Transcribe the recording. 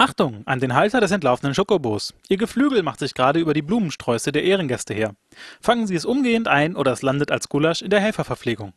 Achtung, an den Halter des entlaufenen Schokobos. Ihr Geflügel macht sich gerade über die Blumensträuße der Ehrengäste her. Fangen Sie es umgehend ein oder es landet als Gulasch in der Helferverpflegung.